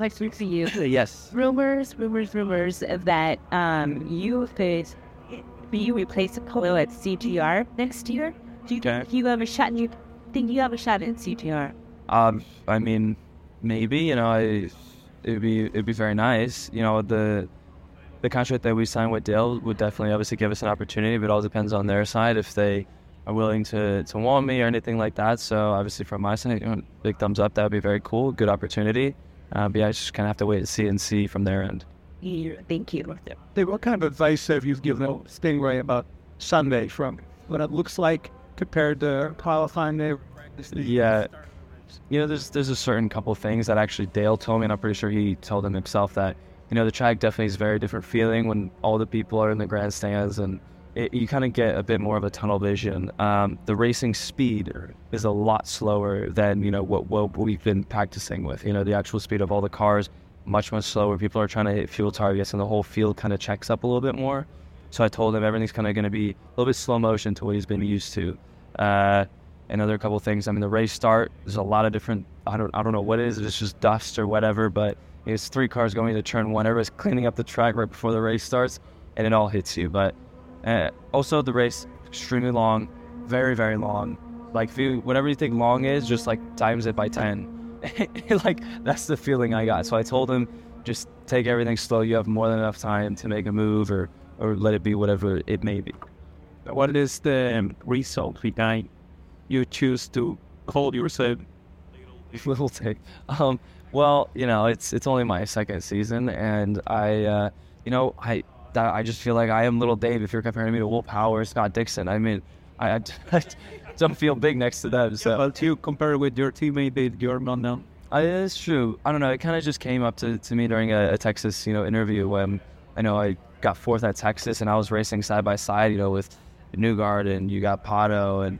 question for you. yes. Rumors, rumors, rumors that um, you could be replaced Palou at CGR next year. Do you Okay. think you have a shot? You think you have a shot at CGR? Um, I mean, maybe you know, I, it'd be it'd be very nice. You know, the the contract that we signed with Dale would definitely obviously give us an opportunity, but it all depends on their side if they are willing to to want me or anything like that. So obviously from my side, you know, big thumbs up. That would be very cool, good opportunity. Uh, but yeah, I just kind of have to wait and see and see from their end. Yeah, Thank you. Hey, what kind of advice have you given Sting Ray about Sunday from what it looks like compared to qualifying day? Yeah. You know, there's there's a certain couple things that actually Dale told me, and I'm pretty sure he told him himself that you know the track definitely is a very different feeling when all the people are in the grandstands, and it, you kind of get a bit more of a tunnel vision. Um, the racing speed is a lot slower than you know what, what we've been practicing with. You know, the actual speed of all the cars much much slower. People are trying to hit fuel targets, and the whole field kind of checks up a little bit more. So I told him everything's kind of going to be a little bit slow motion to what he's been used to. Uh, another couple things. I mean, the race start. There's a lot of different. I don't. I don't know what it is. It's just dust or whatever. But it's three cars going to turn one. Everybody's cleaning up the track right before the race starts, and it all hits you. But uh, also the race extremely long, very very long. Like you, whatever you think long is, just like times it by ten. like that's the feeling I got. So I told him, just take everything slow. You have more than enough time to make a move or or let it be whatever it may be. What is the result behind you choose to call yourself? little take. Um, well, you know, it's it's only my second season, and I, uh, you know, I that, I just feel like I am little Dave. If you're comparing me to Will Power, Scott Dixon, I mean, I, I, I don't feel big next to them. So But you compare with your teammate not now. I, it's true. I don't know. It kind of just came up to, to me during a, a Texas, you know, interview when I know I got fourth at Texas and I was racing side by side, you know, with Newgarden and you got Pato and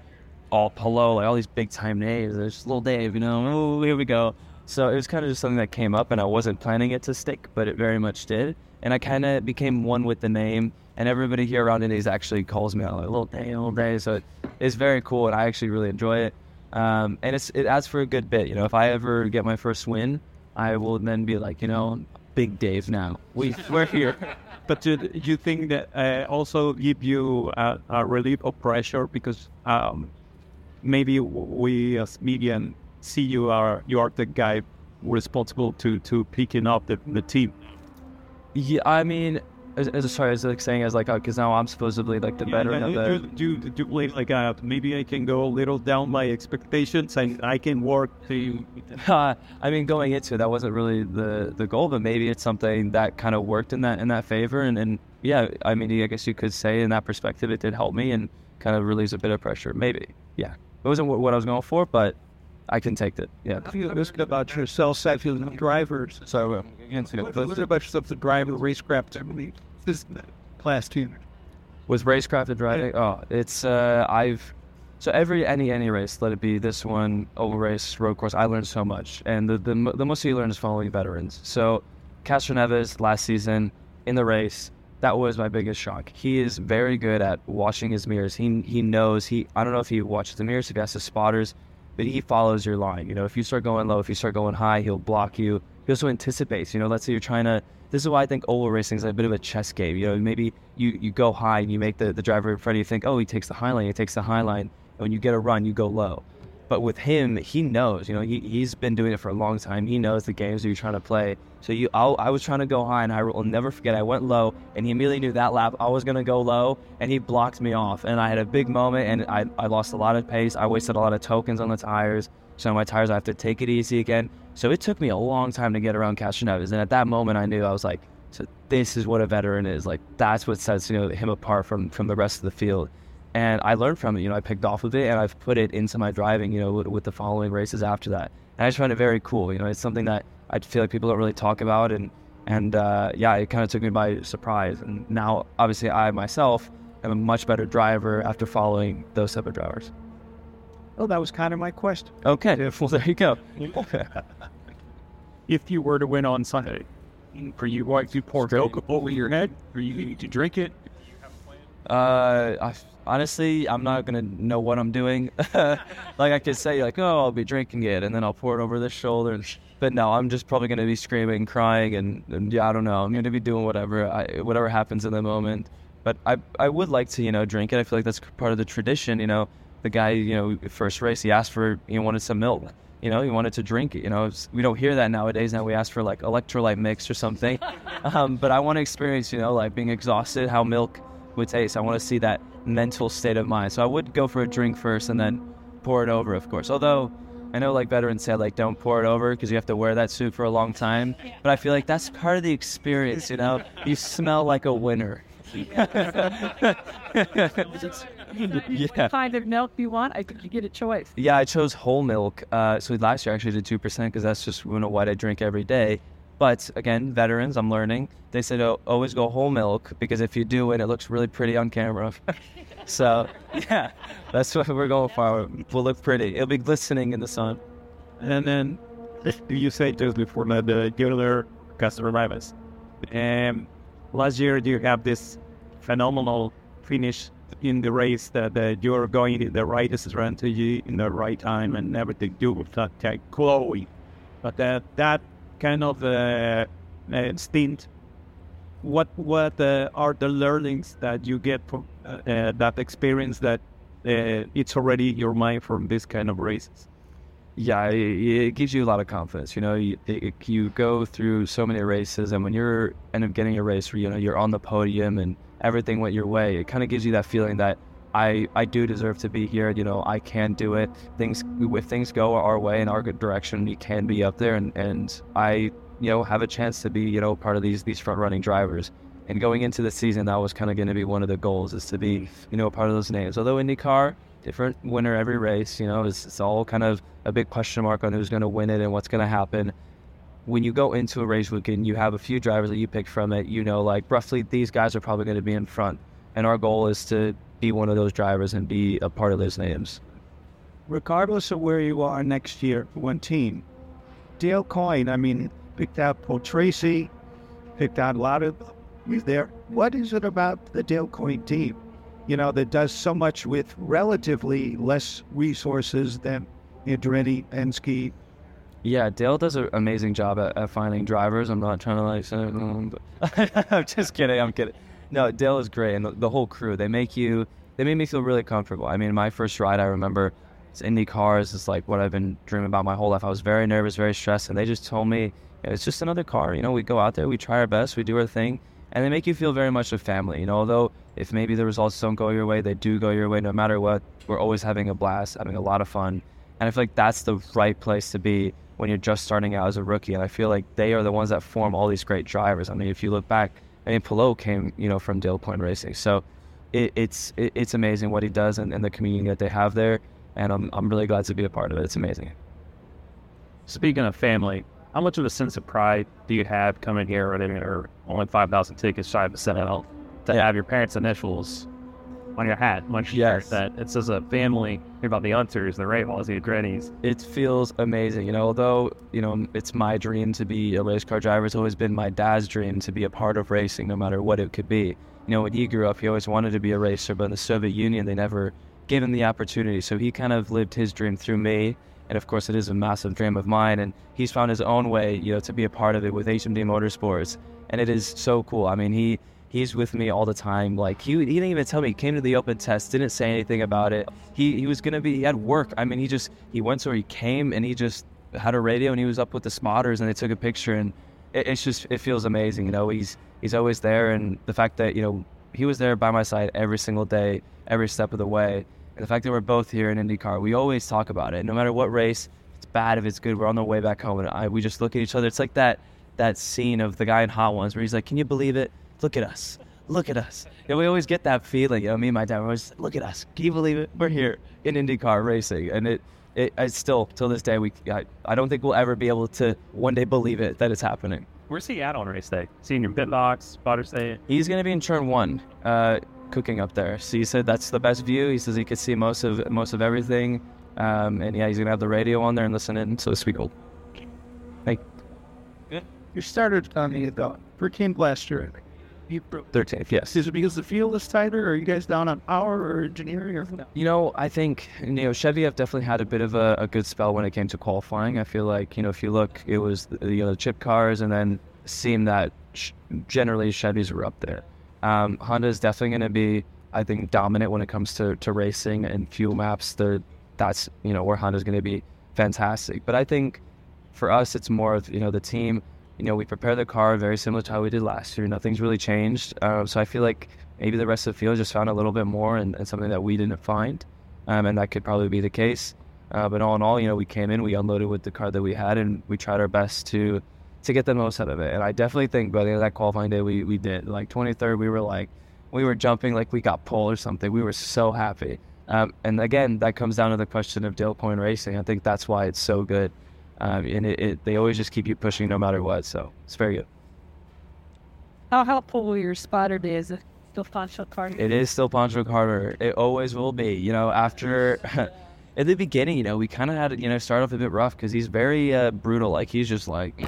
all Palou, like all these big time names. There's little Dave, you know. Oh, here we go. So it was kind of just something that came up, and I wasn't planning it to stick, but it very much did. And I kind of became one with the name, and everybody here around Indies actually calls me out like little Dave, little Dave. So it, it's very cool, and I actually really enjoy it. Um, and it's it adds for a good bit. You know, if I ever get my first win, I will then be like, you know, Big Dave now. We we're here. But do do you think that uh, also give you uh, a relief of pressure because um, maybe we as media see you are you are the guy responsible to to picking up the, the team. Yeah, I mean, as, as sorry, as like saying as like because now I'm supposedly like the veteran of the. do, do, do believe like uh, maybe I can go a little down my expectations and I can work to. Uh, I mean, going into it, that wasn't really the the goal, but maybe it's something that kind of worked in that in that favor, and, and yeah, I mean, I guess you could say in that perspective, it did help me and kind of relieves a bit of pressure. Maybe, yeah, it wasn't what I was going for, but I can take it. Yeah. I feel this about yourself, I feel the drivers. So, uh, what what about yourself, the driver, racecraft, everybody, this class team? with racecraft and driving oh it's uh i've so every any any race let it be this one oval race road course i learned so much and the the, the most you learn is following veterans so Castroneves last season in the race that was my biggest shock he is very good at watching his mirrors he he knows he i don't know if he watches the mirrors if he has the spotters but he follows your line you know if you start going low if you start going high he'll block you he also anticipates you know let's say you're trying to this is why I think oval racing is a bit of a chess game. You know, maybe you, you go high and you make the, the driver in front of you think, oh, he takes the high line, he takes the high line. And when you get a run, you go low. But with him, he knows, you know, he, he's been doing it for a long time. He knows the games that you're trying to play. So you, I'll, I was trying to go high and I will never forget. I went low and he immediately knew that lap I was going to go low and he blocked me off. And I had a big moment and I, I lost a lot of pace. I wasted a lot of tokens on the tires. So my tires, I have to take it easy again. So it took me a long time to get around Castroneves. And at that moment, I knew I was like, so this is what a veteran is. Like that's what sets you know him apart from from the rest of the field. And I learned from it. You know, I picked off of it and I've put it into my driving. You know, with, with the following races after that. And I just find it very cool. You know, it's something that I feel like people don't really talk about. And and uh, yeah, it kind of took me by surprise. And now, obviously, I myself am a much better driver after following those type of drivers. Oh, that was kind of my question. Okay, well there you go. If you were to win on Sunday, for you, like you pour milk over your head, or you need to drink it. Uh, I, honestly, I'm not gonna know what I'm doing. like I could say, like, oh, I'll be drinking it, and then I'll pour it over this shoulder. But no, I'm just probably gonna be screaming, crying, and, and yeah, I don't know. I'm gonna be doing whatever, I, whatever happens in the moment. But I, I would like to, you know, drink it. I feel like that's part of the tradition. You know, the guy, you know, first race, he asked for, he wanted some milk. You know, he wanted to drink it. You know, we don't hear that nowadays. Now we ask for like electrolyte mix or something. um, but I want to experience, you know, like being exhausted, how milk would taste. I want to see that mental state of mind. So I would go for a drink first and then pour it over, of course. Although I know like veterans said like don't pour it over because you have to wear that suit for a long time. But I feel like that's part of the experience, you know. You smell like a winner. yeah. kind of milk you want, I think you get a choice. Yeah, I chose whole milk. Uh, so last year I actually did two percent because that's just you know what I drink every day. But again, veterans, I'm learning. They said oh, always go whole milk because if you do it, it looks really pretty on camera. so yeah, that's what we're going for. We'll look pretty. It'll be glistening in the sun. And then you said just before that the dealer customer service. And last year you have this phenomenal finish in the race that, that you're going in the right strategy in the right time and everything do with that Chloe. But that that kind of uh, uh, stint, what what uh, are the learnings that you get from uh, uh, that experience that uh, it's already your mind from this kind of races? Yeah, it, it, gives you a lot of confidence. You know, you, it, you go through so many races, and when you're end up getting a race where you know you're on the podium and everything went your way, it kind of gives you that feeling that I I do deserve to be here. You know, I can do it. Things if things go our way in our good direction, we can be up there, and and I you know have a chance to be you know part of these these front running drivers. And going into the season, that was kind of going to be one of the goals is to be you know part of those names. Although IndyCar, different winner every race, you know, it's, it's all kind of a big question mark on who's going to win it and what's going to happen when you go into a race weekend, you have a few drivers that you pick from it. You know, like roughly these guys are probably going to be in front, and our goal is to be one of those drivers and be a part of those names. Regardless of where you are next year, one team, Dale Coyne, I mean, picked out Paul Tracy, picked out a lot of there. What is it about the Dale Coyne team, you know, that does so much with relatively less resources than Andretti, Penske, yeah, Dale does an amazing job at, at, finding drivers. I'm not trying to like say, um, I'm just kidding. I'm kidding. No, Dale is great, and the, the, whole crew. They make you. They made me feel really comfortable. I mean, my first ride, I remember, it's Indy cars. It's like what I've been dreaming about my whole life. I was very nervous, very stressed, and they just told me it's just another car. You know, we go out there, we try our best, we do our thing, and they make you feel very much a family. You know, although if maybe the results don't go your way, they do go your way. No matter what, we're always having a blast, having a lot of fun, and I feel like that's the right place to be when you're just starting out as a rookie. And I feel like they are the ones that form all these great drivers. I mean, if you look back, I mean, Palou came, you know, from Dale Coyne Racing. So it, it's it, it's amazing what he does and, and the community that they have there. And I'm, I'm really glad to be a part of it. It's amazing. Speaking of family, how much of a sense of pride do you have coming here? Or there only 5,000 tickets shy of a to yeah. have your parents' initials on your hat once you yes. that it says a family about the Unsers, the Rahals, the Grannies. It feels amazing, you know. Although you know it's my dream to be a race car driver, it's always been my dad's dream to be a part of racing, no matter what it could be. You know, when he grew up, he always wanted to be a racer, but in the Soviet Union, they never gave him the opportunity. So he kind of lived his dream through me, and of course, it is a massive dream of mine. And he's found his own way, you know, to be a part of it with HMD Motorsports, and it is so cool. I mean, he he's with me all the time. Like he, he didn't even tell me. He came to the open test, didn't say anything about it. He he was gonna be. He had work. I mean, he just he went so he came and he just had a radio and he was up with the spotters and they took a picture and it, it's just it feels amazing. You know, he's he's always there and the fact that you know he was there by my side every single day, every step of the way. The fact that we're both here in IndyCar, we always talk about it. No matter what race, if it's bad, if it's good, we're on the way back home and I, we just look at each other. It's like that that scene of the guy in Hot Ones where he's like, "Can you believe it? Look at us. Look at us. And we always get that feeling. You know, me and my dad were always, look at us. Can you believe it? We're here in IndyCar racing. And it, it, I still, till this day, we, I, I don't think we'll ever be able to one day believe it that it's happening. Where's he at on race day? Seeing your pit box, spotter stay? He's going to be in turn one, uh, cooking up there. So he said that's the best view. He says he could see most of most of everything. Um, and yeah, he's going to have the radio on there and listen in. So it's sweet cool. Hey. You started on the, the for Team Blaster 13th, yes. Is it because the field is tighter? Or are you guys down on power or engineering or no? You know, I think you know Chevy have definitely had a bit of a, a good spell when it came to qualifying. I feel like you know if you look, it was the, you know the chip cars, and then seemed that sh- generally Chevys were up there. Um, Honda is definitely going to be, I think, dominant when it comes to, to racing and fuel maps. They're, that's you know where Honda's going to be fantastic. But I think for us, it's more of you know the team. You know, we prepare the car very similar to how we did last year. Nothing's really changed. Um, so I feel like maybe the rest of the field just found a little bit more and, and something that we didn't find, um, and that could probably be the case. Uh, but all in all, you know, we came in, we unloaded with the car that we had, and we tried our best to to get the most out of it. And I definitely think by the end of that qualifying day, we we did. Like 23rd, we were like, we were jumping like we got pole or something. We were so happy. Um, and again, that comes down to the question of Dale Coyne Racing. I think that's why it's so good. Um, and it, it, they always just keep you pushing no matter what. So it's very good. How helpful will your spotter day is it still Pancho Carter? It is still Pancho Carter. It always will be. You know, after at the beginning, you know, we kind of had you know, start off a bit rough because he's very uh, brutal. Like he's just like,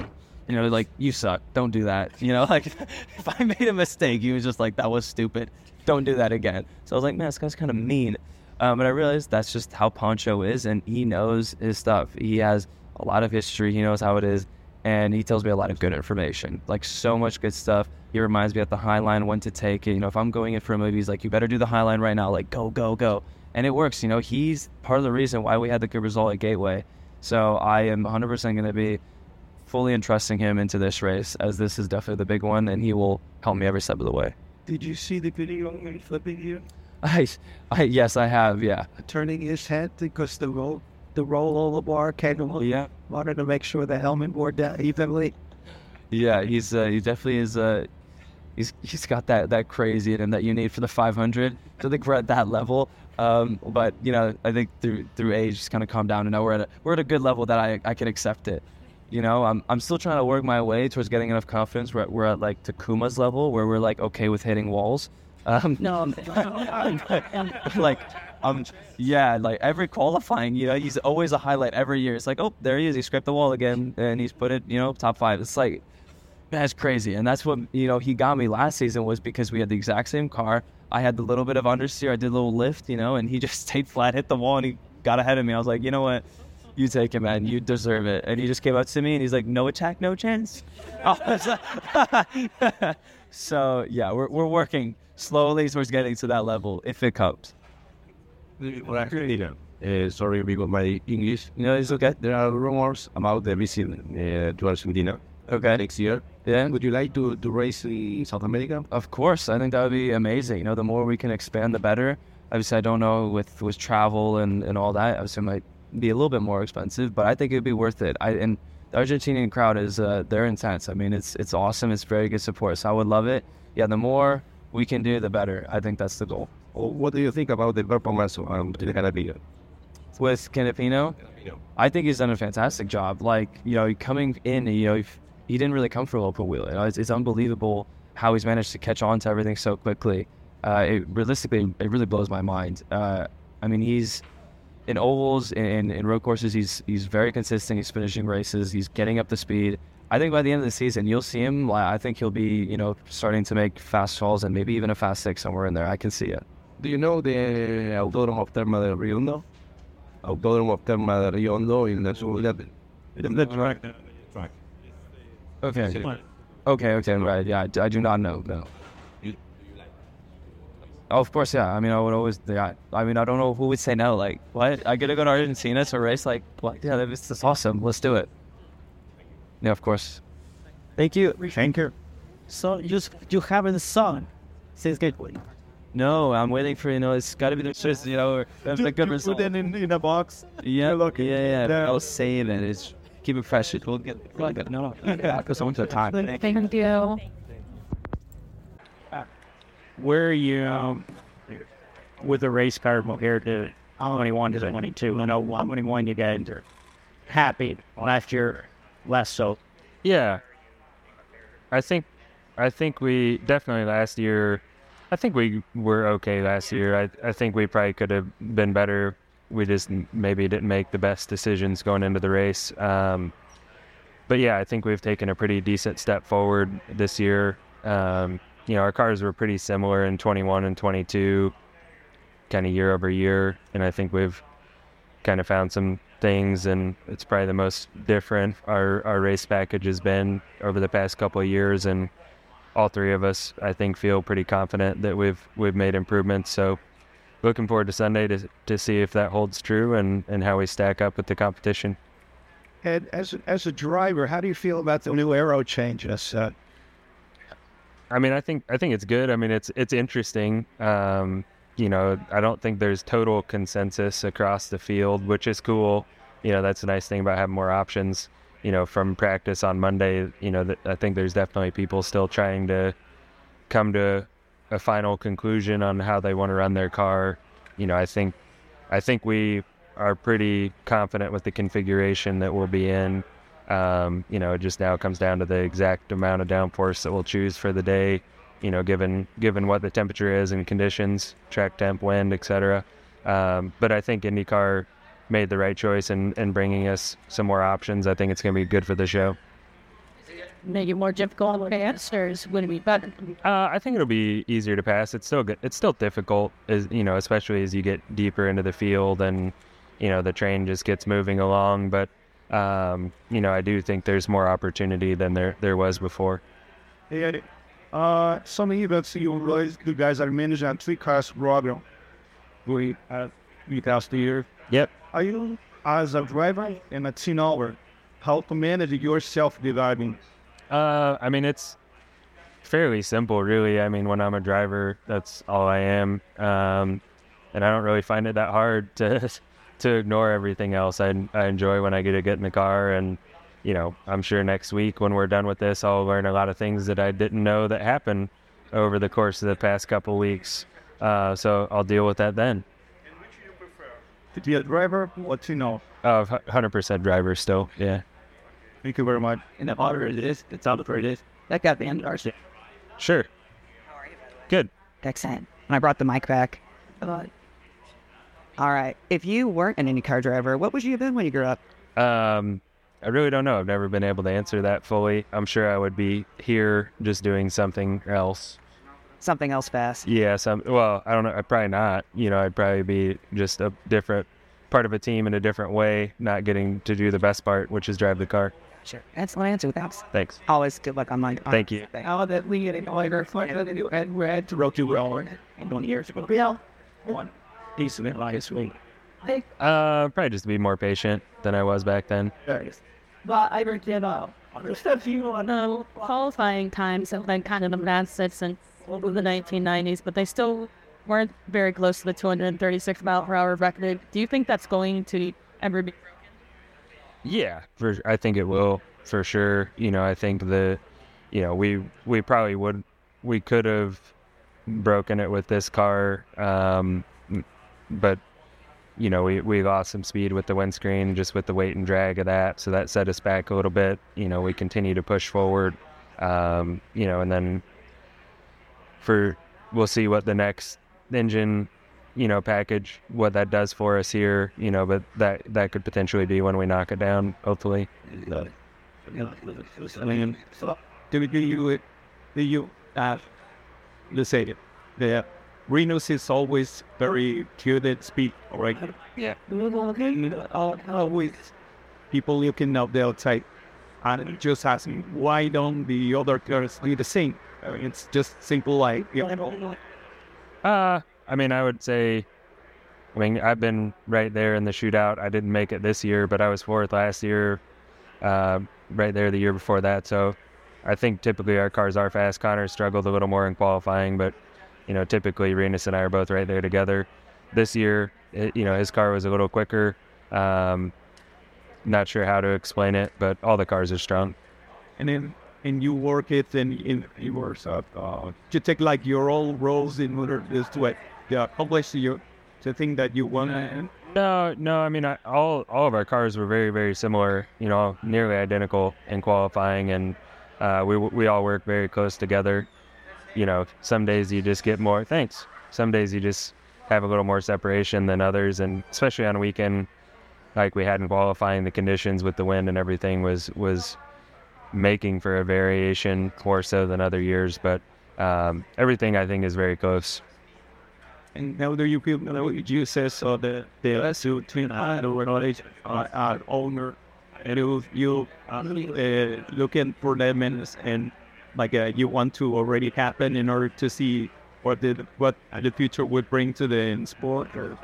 you know, like you suck. Don't do that. You know, like if I made a mistake, he was just like, that was stupid. Don't do that again. So I was like, man, this guy's kind of mean. Um, but I realized that's just how Pancho is, and he knows his stuff. He has a lot of history. He knows how it is, and he tells me a lot of good information, like so much good stuff. He reminds me at the High Line when to take it. You know, if I'm going in for a movie, he's like, "You better do the High Line right now." Like, go, go, go, and it works. You know, he's part of the reason why we had the good result at Gateway. So I am 100% going to be fully entrusting him into this race, as this is definitely the big one, and he will help me every step of the way. Did you see the video of him flipping you? I, I yes, I have. Yeah, Turning his head because the roll, the roll bar came along. yeah. Wanted to make sure the helmet bore down evenly. Yeah, he's uh, he definitely is. Uh, he's he's got that that crazy in him that you need for the 500. So I think we're at that level. Um, but you know, I think through through age, just kind of calm down and know we're at a, we're at a good level that I I can accept it. You know, I'm I'm still trying to work my way towards getting enough confidence. We're at, we're at like Takuma's level where we're like okay with hitting walls. Um, No, like um yeah like every qualifying you know he's always a highlight every year. It's like oh there he is. He scraped the wall again and he's put it you know top five. It's like that's crazy. And that's what you know he got me last season was because we had the exact same car. I had the little bit of understeer. I did a little lift you know and he just stayed flat hit the wall and he got ahead of me. I was like you know what you take it man you deserve it and he just came up to me and he's like no attack no chance I was like- so yeah we're, we're working slowly towards getting to that level if it comes Well, actually, uh, sorry because my English. No, it's okay. There are rumors about the visit uh, to Argentina Okay. next year. Yeah. Would you like to, to race in South America? Of course, I think that would be amazing. You know, the more we can expand, the better. Obviously, I don't know with with travel and, and all that. Obviously, might be a little bit more expensive, but I think it'd be worth it. I and the Argentinian crowd is uh, they're intense. I mean, it's it's awesome. It's very good support. So I would love it. Yeah, the more we can do, the better. I think that's the goal. What do you think about the performance um, the Caribbean? With Canapino, I think he's done a fantastic job. Like, you know, coming in, you know, he didn't really come from open wheel. You know, it's, it's unbelievable how he's managed to catch on to everything so quickly. Uh, it realistically, it really blows my mind. Uh, I mean, he's in ovals and in road courses. He's he's very consistent. He's finishing races. He's getting up the speed. I think by the end of the season, you'll see him. I think he'll be, you know, starting to make fast falls and maybe even a fast six somewhere in there. I can see it. Do you know the Autódromo of Terma de Río Hondo? Autódromo of Terma de Río Hondo in the Sudan. That's right. Okay. Okay. Okay. Right. Yeah. I d- I do not know. No. Oh, of course, yeah. I mean, I would always. Yeah. I mean, I don't know who would say no. Like, what? I get to go to Argentina to race? Like, what? Yeah, that's, that's awesome. Let's do it. Yeah, of course. Thank you. Thank you. So you you haven't sung since Gateway. No, I'm waiting for you know. It's got to be the first. You know, that's a good result. Put it in, in a box. Yeah. look, yeah. Yeah. there. I'll save it. It's keep it fresh. It will get. We'll get no. No. Yeah. Because someone to a time. thank you. Where are you um, with the race car compared to 21 to 22? I know 21 you guys are happy. Last year, less so. Yeah. I think I think we definitely last year I think we were okay last year. I I think we probably could have been better. We just maybe didn't make the best decisions going into the race. Um, but yeah, I think we've taken a pretty decent step forward this year. Um, you know, our cars were pretty similar in 21 and 22, kind of year over year, and I think we've kind of found some things, and it's probably the most different our our race package has been over the past couple of years, and all three of us, I think, feel pretty confident that we've we've made improvements. So, looking forward to Sunday to to see if that holds true and and how we stack up with the competition. And as as a driver, how do you feel about the new aero changes? Uh, I mean, I think I think it's good. I mean, it's it's interesting. Um, you know, I don't think there's total consensus across the field, which is cool. You know, that's a nice thing about having more options. You know, from practice on Monday, you know, th- I think there's definitely people still trying to come to a final conclusion on how they want to run their car. You know, I think I think we are pretty confident with the configuration that we'll be in. Um, you know, it just now comes down to the exact amount of downforce that we'll choose for the day. You know, given given what the temperature is and conditions, track temp, wind, etc. Um, but I think IndyCar made the right choice in, in bringing us some more options. I think it's going to be good for the show. Make it more difficult to pass, or is- it be better? Uh, I think it'll be easier to pass. It's still good. It's still difficult, as you know, especially as you get deeper into the field and you know the train just gets moving along. But um, you know, I do think there's more opportunity than there there was before. Yeah. Uh, some events you guys, you guys are managing a three cars program. We uh, we the year. Yep. Are you as a driver and a team owner, how to manage yourself driving? Uh, I mean, it's fairly simple, really. I mean, when I'm a driver, that's all I am, um, and I don't really find it that hard to to ignore everything else. I I enjoy when I get to get in the car, and you know, I'm sure next week when we're done with this, I'll learn a lot of things that I didn't know that happened over the course of the past couple weeks. Uh, so I'll deal with that then. To be a driver, what to know? Uh, 100% driver still, yeah. Thank you very much. In the order it is, it's all for it is. That got the end ours. Sure. How are you? Good. Excellent. And I brought the mic back. All right. If you weren't an IndyCar driver, what would you have been when you grew up? Um, I really don't know. I've never been able to answer that fully. I'm sure I would be here just doing something else. Something else fast. Yeah, some. Well, I don't know. I'd probably not. You know, I'd probably be just a different part of a team in a different way, not getting to do the best part, which is drive the car. Sure. Excellent answer. Thanks. Thanks. Always good luck on my. Thank you. Now that we get all our fun, they do and we had to roll to roll and one years ago. Yeah. One decent in last week. Uh, probably just to be more patient than I was back then. But I worked it out. Stuff you want to qualifying times have been kind of the best since over the 1990s, but they still weren't very close to the 236 mile per hour record. Do you think that's going to ever be broken? Yeah, for I think it will for sure. You know, I think the, you know, we we probably would we could have broken it with this car, um, m- but you know we we lost some speed with the windscreen just with the weight and drag of that, so that set us back a little bit. You know, we continue to push forward. Um, you know, and then for we'll see what the next engine you know package what that does for us here you know but that that could potentially be when we knock it down hopefully I mean, do you, do you, do you, uh, let's say, the Rinus is always very good at speed, right? Yeah. Always people looking out the outside and just asking, why don't the other cars do the same? I mean, it's just simple like, you know, uh i mean i would say i mean i've been right there in the shootout i didn't make it this year but i was fourth last year uh, right there the year before that so i think typically our cars are fast conor struggled a little more in qualifying but you know typically rinus and i are both right there together this year it, you know his car was a little quicker um, not sure how to explain it but all the cars are strong and then and you work it and in your uh, uh, you take like your old roles in order to uh, accomplish your the thing that you want. No, no. I mean, I, all all of our cars were very, very similar. You know, nearly identical in qualifying, and uh, we we all work very close together. You know, some days you just get more. Thanks. Some days you just have a little more separation than others, and especially on a weekend like we had in qualifying, the conditions with the wind and everything was was making for a variation more so than other years. But um, everything I think is very close. And how do you feel now you says uh, the the lawsuit between the relation uh, uh, owner and you you uh, looking for them and like uh, you want to already happen in order to see what the what the future would bring to the sport or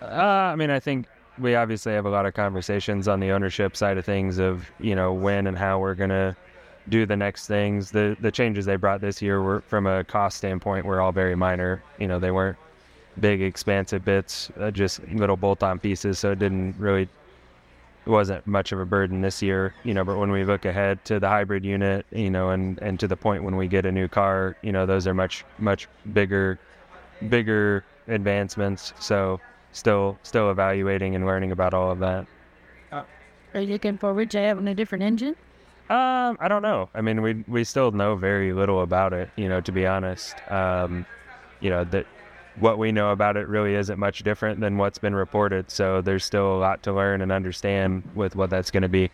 Uh, I mean, I think we obviously have a lot of conversations on the ownership side of things of you know when and how we're gonna do the next things. The the changes they brought this year were from a cost standpoint were all very minor. You know, they weren't big expansive bits, uh, just little bolt-on pieces. So it didn't really it wasn't much of a burden this year. You know, but when we look ahead to the hybrid unit, you know, and and to the point when we get a new car, you know, those are much much bigger bigger advancements. So still still evaluating and learning about all of that. Are you looking forward to having a different engine? Um, I don't know. I mean, we we still know very little about it. You know, to be honest, um, you know that what we know about it really isn't much different than what's been reported. So there's still a lot to learn and understand with what that's going to be.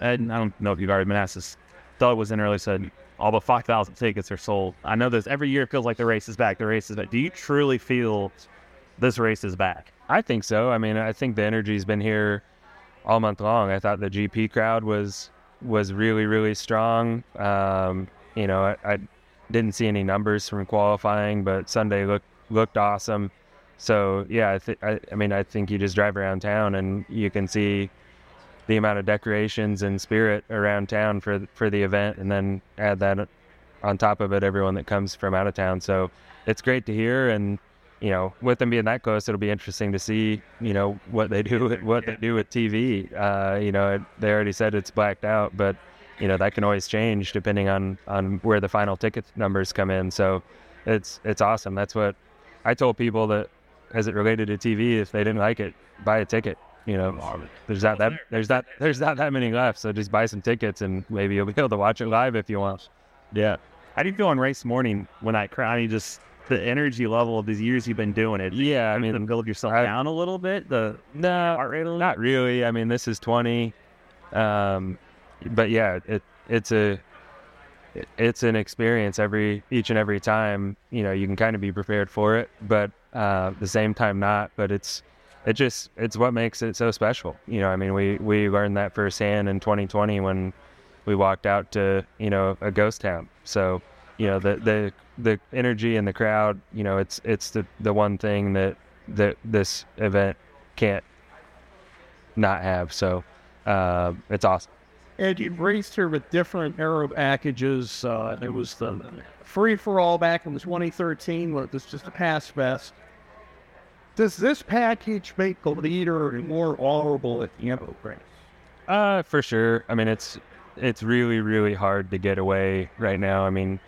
And I don't know if you've already been asked this. Doug was in earlier said all but 5,000 tickets are sold. I know this every year it feels like the race is back. The race is back. Do you truly feel this race is back? I think so. I mean, I think the energy's been here all month long. I thought the GP crowd was was really really strong. Um, you know, I, I didn't see any numbers from qualifying, but Sunday looked looked awesome. So yeah, I, th- I, I mean, I think you just drive around town and you can see the amount of decorations and spirit around town for for the event, and then add that on top of it, everyone that comes from out of town. So it's great to hear, and you know, with them being that close, it'll be interesting to see, you know, what they do with what they do with TV. Uh, you know, they already said it's blacked out, but you know that can always change depending on on where the final ticket numbers come in. So it's it's awesome. That's what I told people that as it related to TV, if they didn't like it, buy a ticket. You know, there's not that there's not there's not that many left. So just buy some tickets and maybe you'll be able to watch it live if you want. Yeah. How do you feel on race morning when I crowd? I mean, just the energy level of these years you've been doing it. Yeah, I mean, build yourself I- down a little bit. The no, heart rate. Not really. I mean, this is 20. Um, but yeah, it it's a it- it's an experience every each and every time. You know, you can kind of be prepared for it, but uh, at the same time not. But it's it just it's what makes it so special. You know, I mean, we we learned that firsthand in 2020 when we walked out to you know a ghost town. So you know the the the energy in the crowd. You know, it's it's the the one thing that that this event can't not have. So uh, it's awesome. And you raced here with different aero packages. Uh, was the free for all back in 2013, where it was just a pass fest. Does this package make the leader more honorable at the the race? Uh, for sure. I mean, it's it's really really hard to get away right now. I mean,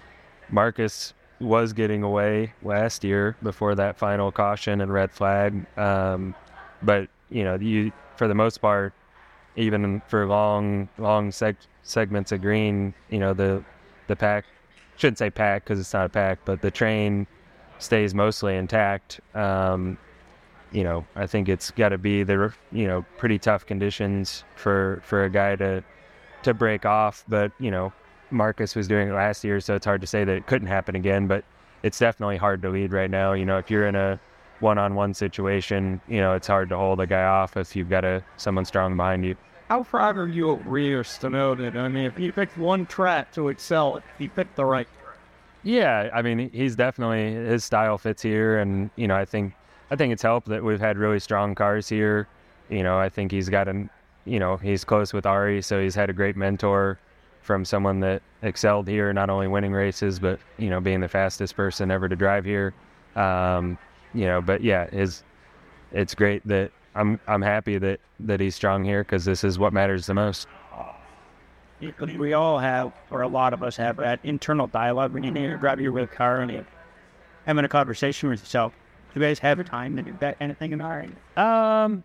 Marcus was getting away last year before that final caution and red flag. Um, but you know, you for the most part, even for long long seg- segments of green, you know, the the pack shouldn't say pack because it's not a pack, but the train stays mostly intact. Um, you know, I think it's got to be the you know pretty tough conditions for for a guy to to break off. But you know, Marcus was doing it last year, so it's hard to say that it couldn't happen again. But it's definitely hard to lead right now. You know, if you're in a one-on-one situation, you know, it's hard to hold a guy off if you've got a someone strong behind you. How proud are you of Rinus to know that? I mean, if you picked one track to excel, he picked the right. Yeah, I mean, he's definitely his style fits here, and you know, I think I think it's helped that we've had really strong cars here. You know, I think he's got an, you know, he's close with Ari, so he's had a great mentor from someone that excelled here, not only winning races, but you know, being the fastest person ever to drive here. Um, you know, but yeah, his it's great that I'm I'm happy that that he's strong here because this is what matters the most. We all have, or a lot of us have, that internal dialogue when you're driving your red car and you're having a conversation with yourself. Do you guys have time to do that kind of thing in our Um,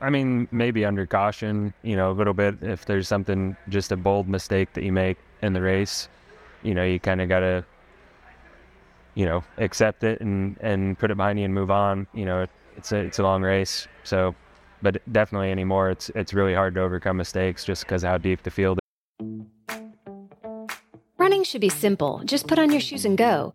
I mean, maybe under caution, you know, a little bit. If there's something, just a bold mistake that you make in the race, you know, you kind of got to, you know, accept it and and put it behind you and move on. You know, it's a it's a long race. So, but definitely anymore, it's it's really hard to overcome mistakes just because how deep the field. is. Running should be simple. Just put on your shoes and go.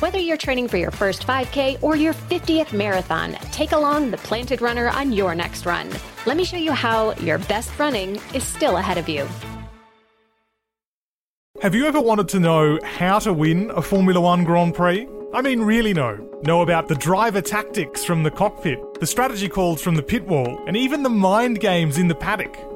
Whether you're training for your first 5K or your 50th marathon, take along the Planted Runner on your next run. Let me show you how your best running is still ahead of you. Have you ever wanted to know how to win a Formula One Grand Prix? I mean, really know. Know about the driver tactics from the cockpit, the strategy calls from the pit wall, and even the mind games in the paddock.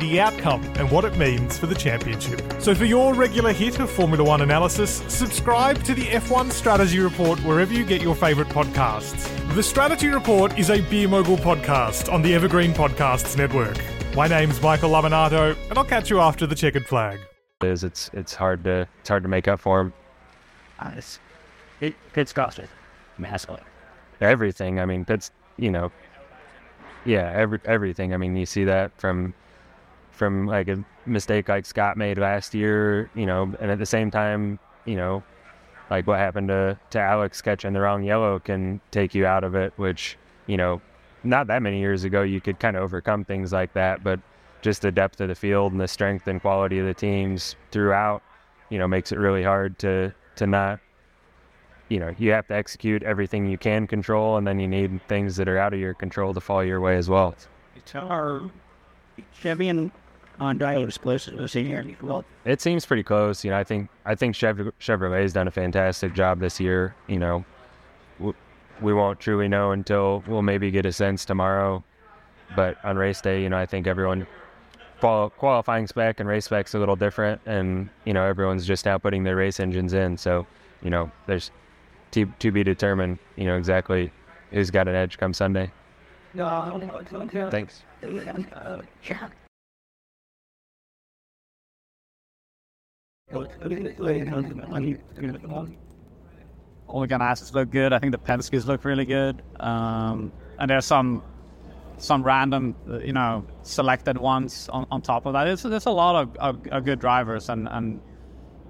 the outcome and what it means for the championship. So for your regular hit of Formula One analysis, subscribe to the F1 Strategy Report wherever you get your favourite podcasts. The Strategy Report is a Beer Mogul podcast on the Evergreen Podcasts Network. My name's Michael Laminato, and I'll catch you after the checkered flag. Is it's it's hard to it's hard to make up for him. Uh, it's, it, Pitt's cost it massively. Everything. I mean, Pitt's you know, yeah, every everything. I mean, you see that from from like a mistake like Scott made last year, you know, and at the same time, you know, like what happened to, to Alex catching the wrong yellow can take you out of it, which, you know, not that many years ago you could kind of overcome things like that, but just the depth of the field and the strength and quality of the teams throughout, you know, makes it really hard to to not you know, you have to execute everything you can control and then you need things that are out of your control to fall your way as well. It's our champion on driver's place senior. Well, It seems pretty close. You know, I think I think Chev- Chevrolet's done a fantastic job this year. You know, we won't truly know until we'll maybe get a sense tomorrow. But on race day, you know, I think everyone qualifying spec and race spec's a little different, and you know, everyone's just now putting their race engines in. So, you know, there's to to be determined. You know exactly who's got an edge come Sunday. No, Thanks. All the Ganassis look good. I think the Penske's look really good. Um, and there's some some random, you know, selected ones on, on top of that. It's, there's a lot of, of, of good drivers, and, and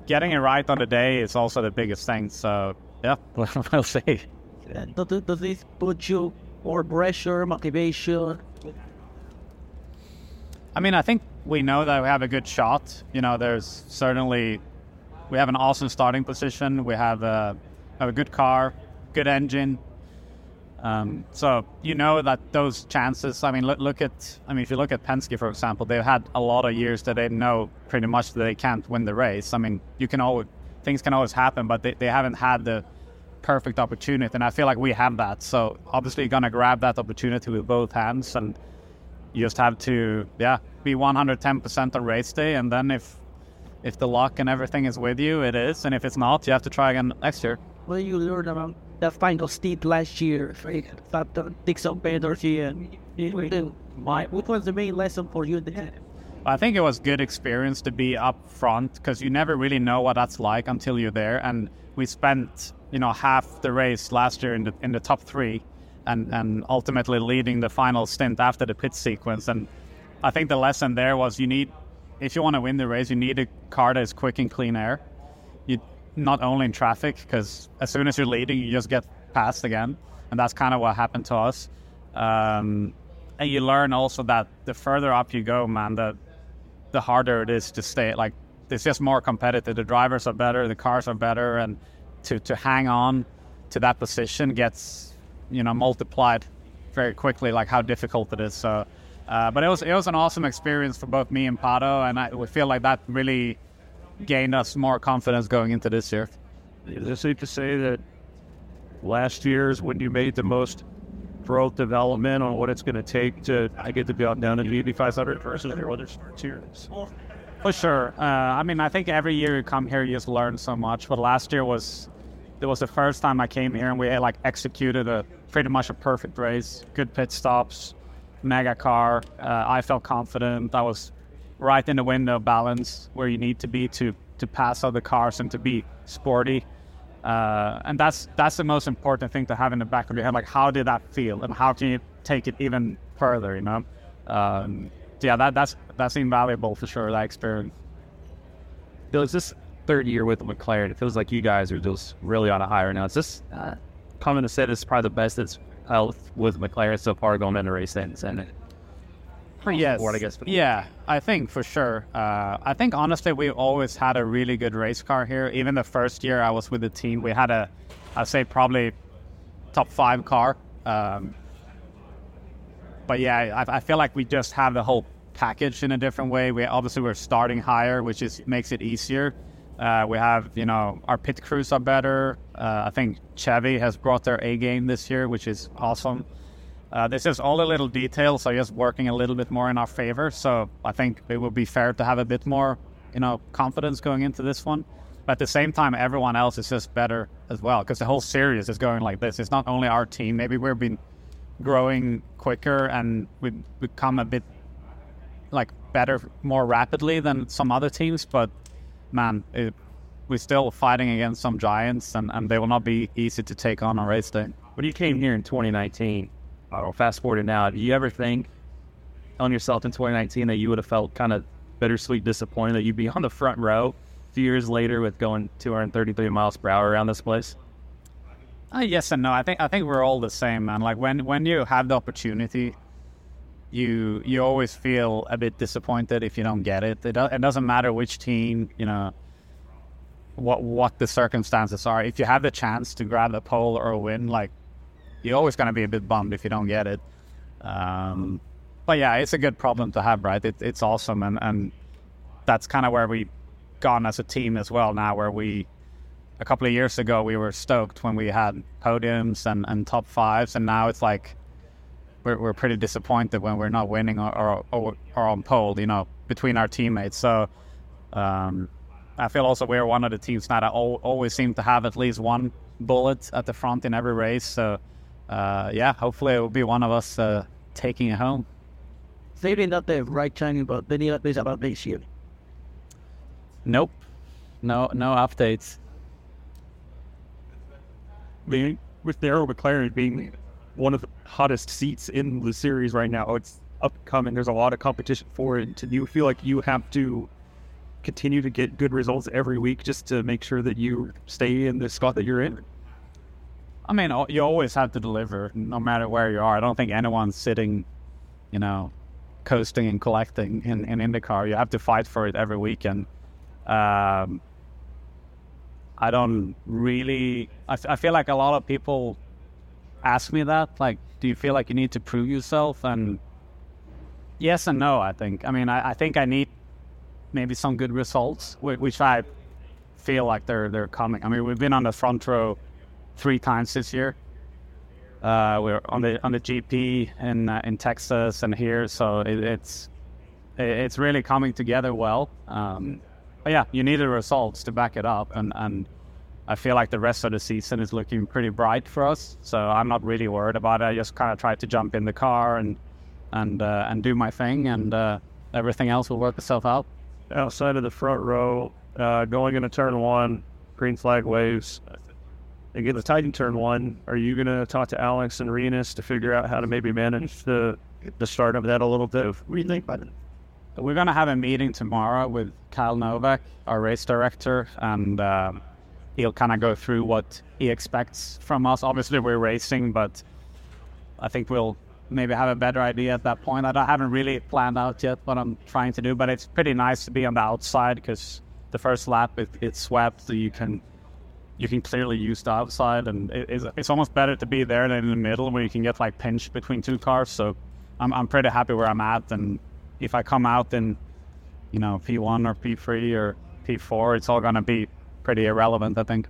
getting it right on the day is also the biggest thing. So, yeah, we'll see. does, does this put you more pressure, motivation? I mean, I think we know that we have a good shot. You know, there's certainly we have an awesome starting position. We have a have a good car, good engine. Um, so you know that those chances. I mean, look, look at. I mean, if you look at Penske, for example, they've had a lot of years that they know pretty much that they can't win the race. I mean, you can always things can always happen, but they, they haven't had the perfect opportunity, and I feel like we have that. So obviously, you're gonna grab that opportunity with both hands, and you just have to, yeah, be 110% on race day, and then if if the luck and everything is with you, it is, and if it's not, you have to try again next year. What did you learn about the final stint last year? That the Dixon penalty and why? What was the main lesson for you there? I think it was good experience to be up front because you never really know what that's like until you're there. And we spent, you know, half the race last year in the in the top three, and and ultimately leading the final stint after the pit sequence. And I think the lesson there was you need, if you want to win the race, you need a car that is quick and clean air. You not only in traffic because as soon as you're leading, you just get passed again, and that's kind of what happened to us. Um, and you learn also that the further up you go, man, the the harder it is to stay. Like it's just more competitive. The drivers are better, the cars are better, and to to hang on to that position gets you know multiplied very quickly. Like how difficult it is. So, uh, but it was it was an awesome experience for both me and Pato, and I we feel like that really gained us more confidence going into this year. Is it safe to say that last year's when you made the most growth development on what it's going to take to I get to be out down in the Indy 500 versus your other starts here? For sure. Uh, I mean, I think every year you come here, you just learn so much. But last year was, it was the first time I came here and we like executed a pretty much a perfect race, good pit stops, mega car. Uh, I felt confident. I was right in the window balance where you need to be to to pass other cars and to be sporty. Uh, and that's that's the most important thing to have in the back of your head. Like, how did that feel, and how can you take it even further? You know, um, yeah, that that's that's invaluable for sure. That experience. It's this third year with McLaren. It feels like you guys are just really on a higher now. It's just uh, common to say this is probably the best it's held with McLaren so far going into race ends. And yes. Forward, I guess. Yeah, I think for sure. Uh, I think honestly, we always had a really good race car here. Even the first year I was with the team, we had a, I'd say probably top five car. Um, but yeah, I, I, feel like we just have the whole package in a different way. We obviously we're starting higher, which is makes it easier. Uh, we have, you know, our pit crews are better. Uh, I think Chevy has brought their A game this year, which is awesome. Uh, this is all the little details are just working a little bit more in our favor. So I think it would be fair to have a bit more, you know, confidence going into this one. But at the same time, everyone else is just better as well because the whole series is going like this. It's not only our team. Maybe we've been growing quicker and we've become a bit like better more rapidly than some other teams. But man, it, we're still fighting against some giants, and, and they will not be easy to take on on race day. When you came here in 2019, or fast forward now, do you ever think on yourself in 2019 that you would have felt kind of bittersweet disappointed that you'd be on the front row a few years later with going 233 miles per hour around this place? Uh, yes and no. I think I think we're all the same, man. Like when when you have the opportunity, you you always feel a bit disappointed if you don't get it. It, it doesn't matter which team, you know, what what the circumstances are. If you have the chance to grab a pole or a win, like you're always going to be a bit bummed if you don't get it. Um, but yeah, it's a good problem to have, right? It, it's awesome, and and that's kind of where we gone as a team as well now, where we a couple of years ago we were stoked when we had podiums and, and top fives, and now it's like we're, we're pretty disappointed when we're not winning or, or, or, or on pole, you know, between our teammates. So um, I feel also we're one of the teams that always seem to have at least one bullet at the front in every race. So uh, yeah, hopefully it will be one of us uh, taking it home. Maybe not the right timing, but any updates about this year? Nope. No, no updates. Being with the Arrow McLaren being one of the hottest seats in the series right now, it's upcoming. There's a lot of competition for it. Do you feel like you have to continue to get good results every week just to make sure that you stay in the spot that you're in? I mean, you always have to deliver, no matter where you are. I don't think anyone's sitting, you know, coasting and collecting in, in IndyCar. You have to fight for it every weekend. Um, I don't really. I, I feel like a lot of people ask me that. Like, do you feel like you need to prove yourself? And yes and no. I think. I mean, I, I think I need maybe some good results, which I feel like they're they're coming. I mean, we've been on the front row three times this year. Uh, we're on the on the GP in uh, in Texas and here, so it, it's it's really coming together well. Um, but yeah, you need the results to back it up, and and I feel like the rest of the season is looking pretty bright for us. So I'm not really worried about it. I just kind of try to jump in the car and and uh, and do my thing, and uh, everything else will work itself out. Outside of the front row, uh, going into turn one, green flag waves again, the Titan turn one. Are you going to talk to Alex and Rinus to figure out how to maybe manage the the start of that a little bit? What do you think about it? We're going to have a meeting tomorrow with Kyle Novak, our race director, and um, he'll kind of go through what he expects from us. Obviously, we're racing, but I think we'll maybe have a better idea at that point. I, haven't really planned out yet what I'm trying to do, but it's pretty nice to be on the outside because the first lap it, it's swept, so you can you can clearly use the outside, and it, it's, it's almost better to be there than in the middle where you can get like pinched between two cars. So I'm I'm pretty happy where I'm at, and if I come out in you know P1 or P3 or P4, it's all gonna be pretty irrelevant, I think.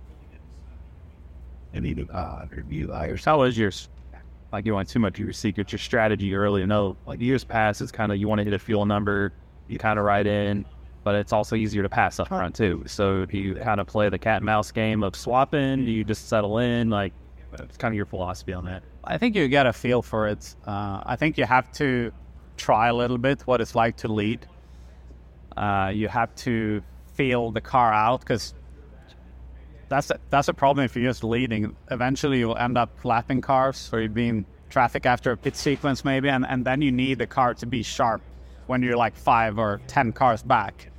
Any uh, review hires? How was yours? Like you want too much of your secrets, your strategy early. No, like years past, it's kind of you want to hit a fuel number, you kind of ride in, but it's also easier to pass up front too. So do you kind of play the cat and mouse game of swapping? Do you just settle in? Like, it's kind of your philosophy on that. I think you get a feel for it. Uh, I think you have to try a little bit what it's like to lead. Uh, you have to feel the car out because that's a, that's a problem if you're just leading. Eventually, you'll end up lapping cars or you've been traffic after a pit sequence maybe, and, and then you need the car to be sharp when you're like five or ten cars back.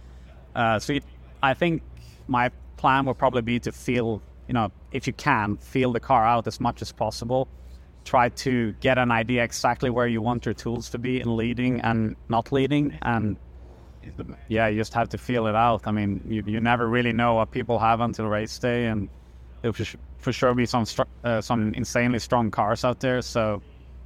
Uh, so I think my plan will probably be to feel, you know, if you can, feel the car out as much as possible. Try to get an idea exactly where you want your tools to be in leading and not leading, and yeah, you just have to feel it out. I mean, you, you never really know what people have until race day, and there'll for, for sure be some str- uh, some insanely strong cars out there. So,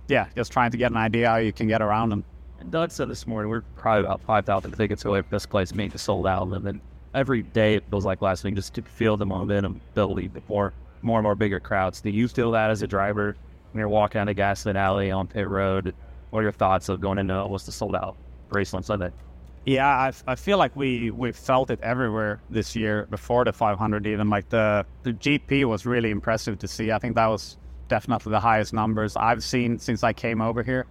yeah, just trying to get an idea how you can get around them. And Doug said this morning we're probably about five thousand tickets away from this place being sold out, and then every day it feels like last week just to feel the momentum building, more more and more bigger crowds. Do you feel that as a driver when you're walking down the Gasoline Alley on pit road? What are your thoughts of going into almost a sold out race on Sunday? Yeah, I, I feel like we we felt it everywhere this year before the 500 even. Like the the GP was really impressive to see. I think that was definitely the highest numbers I've seen since I came over here.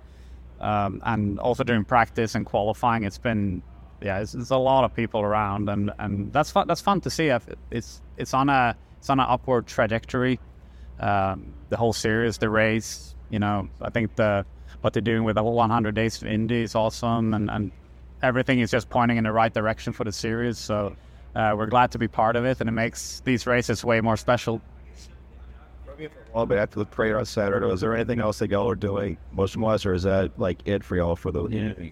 Um, and also during practice and qualifying, it's been yeah, it's, it's, a lot of people around, and, and that's fun. That's fun to see. It's it's on a it's on an upward trajectory. Um, the whole series, the race, you know, I think the what they're doing with the whole 100 days of Indy is awesome, and, and everything is just pointing in the right direction for the series. So uh, we're glad to be part of it, and it makes these races way more special. A little bit after the parade on Saturday, is there anything else that y'all are doing motion wise, or is that like it for y'all for the yeah.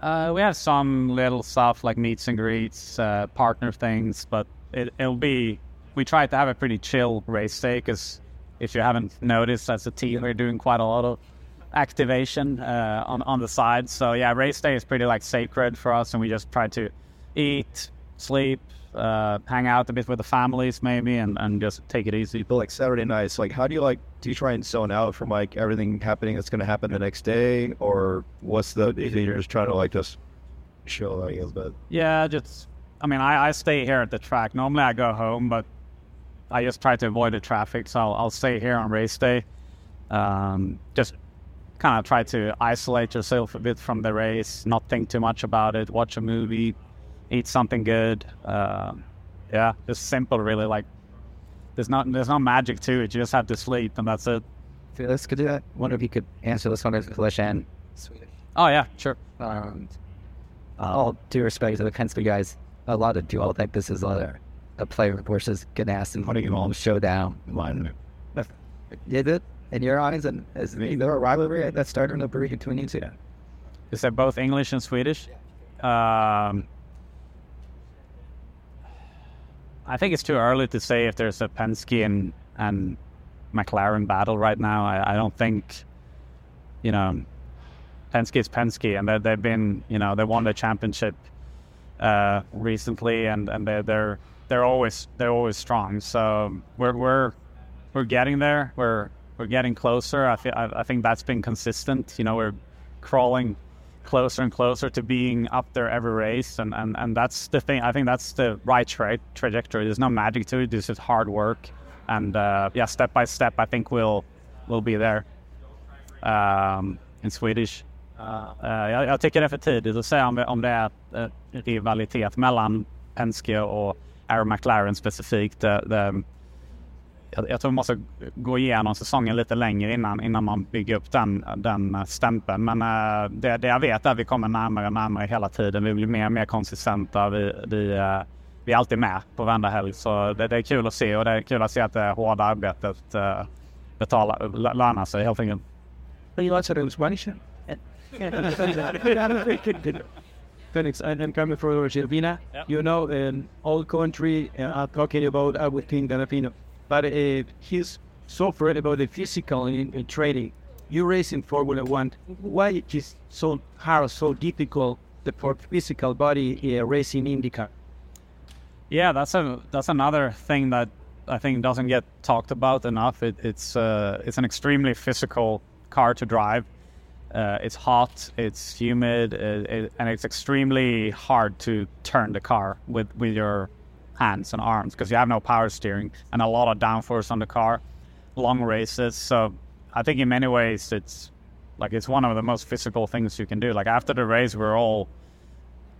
Uh, we have some little stuff like meets and greets, uh, partner things, but it, will be. We try to have a pretty chill race day because if you haven't noticed, as a team, we're doing quite a lot of activation uh, on on the side. So yeah, race day is pretty like sacred for us, and we just try to eat, sleep, uh, hang out a bit with the families maybe, and, and just take it easy. But like Saturday nights, like how do you like? Do you try and zone out from like everything happening that's going to happen the next day, or what's the? You're just trying to like just chill, I guess. But yeah, just I mean, I, I stay here at the track. Normally I go home, but I just try to avoid the traffic, so I'll, I'll stay here on race day. Um, just kind of try to isolate yourself a bit from the race, not think too much about it, watch a movie, eat something good. Uh, yeah, just simple, really. Like there's not there's no magic to it. You just have to sleep, and that's it. Felix, could you wonder if you could answer this one in English and Swedish? Oh yeah, sure. Um, all due respect to the Penske guys, a lot of people think this is a, a player versus Ganassi and Huntington Show showdown. One. Did it? In your eyes, and is there a rivalry that started in the breed between you two? Is that both English and Swedish? Um, I think it's too early to say if there's a Penske and, and McLaren battle right now. I, I don't think, you know, Penske is Penske, and they've been, you know, they won the championship uh, recently, and, and they're they're they're always they're always strong. So we're we're we're getting there. We're we're getting closer. I, th- I, think that's been consistent. You know, we're crawling closer and closer to being up there every race, and, and, and that's the thing. I think that's the right tra- trajectory. There's no magic to it. This is hard work, and uh, yeah, step by step, I think we'll we'll be there. Um, in Swedish. Uh, jag, jag, tycker det är för tidigt att säga om, om det är uh, rivalitet mellan Penske och Arrow McLaren specifikt. Det, det, jag, jag tror man måste gå igenom säsongen lite längre innan, innan man bygger upp den, den eh, stämpeln. Men äh, det, det jag vet är att vi kommer närmare och närmare hela tiden. Vi blir mer och mer konsistenta. Vi, vi, äh, vi är alltid med på varenda helg. Så det, det, är kul att se och det är kul att se att det hårda arbetet äh, betalar, lönar sig helt enkelt. you answer in Spanish? Felix, I am coming from Argentina. You know, an old country uh, talking about Agustin Garafino, but uh, he's so afraid about the physical in, in training. You race in Formula One. Why it is so hard, so difficult the for physical body uh, racing IndyCar? Yeah, that's a that's another thing that I think doesn't get talked about enough. It, it's uh, it's an extremely physical car to drive. Uh, it's hot, it's humid, it, it, and it's extremely hard to turn the car with with your hands and arms because you have no power steering and a lot of downforce on the car. Long races, so I think in many ways it's like it's one of the most physical things you can do. Like after the race, we're all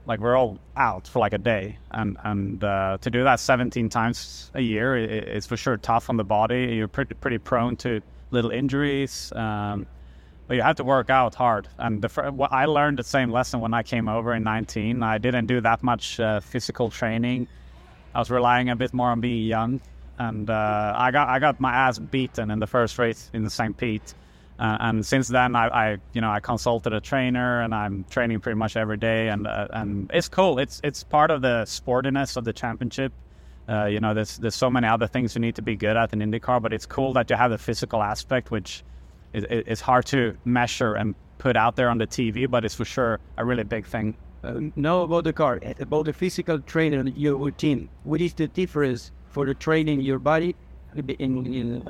like we're all out for like a day, and and uh, to do that 17 times a year is for sure tough on the body. You're pretty pretty prone to little injuries, um, but you have to work out hard. And the, fir- I learned the same lesson when I came over in 19. I didn't do that much uh, physical training. I was relying a bit more on being young, and uh, I got I got my ass beaten in the first race in St. Pete. Uh, and since then, I, I, you know, I consulted a trainer, and I'm training pretty much every day, and uh, and it's cool. It's it's part of the sportiness of the championship. Uh, you know, there's there's so many other things you need to be good at in IndyCar, but it's cool that you have the physical aspect, which is, is hard to measure and put out there on the TV, but it's for sure a really big thing. Uh, know about the car, about the physical training, your routine. What is the difference for the training your body in, in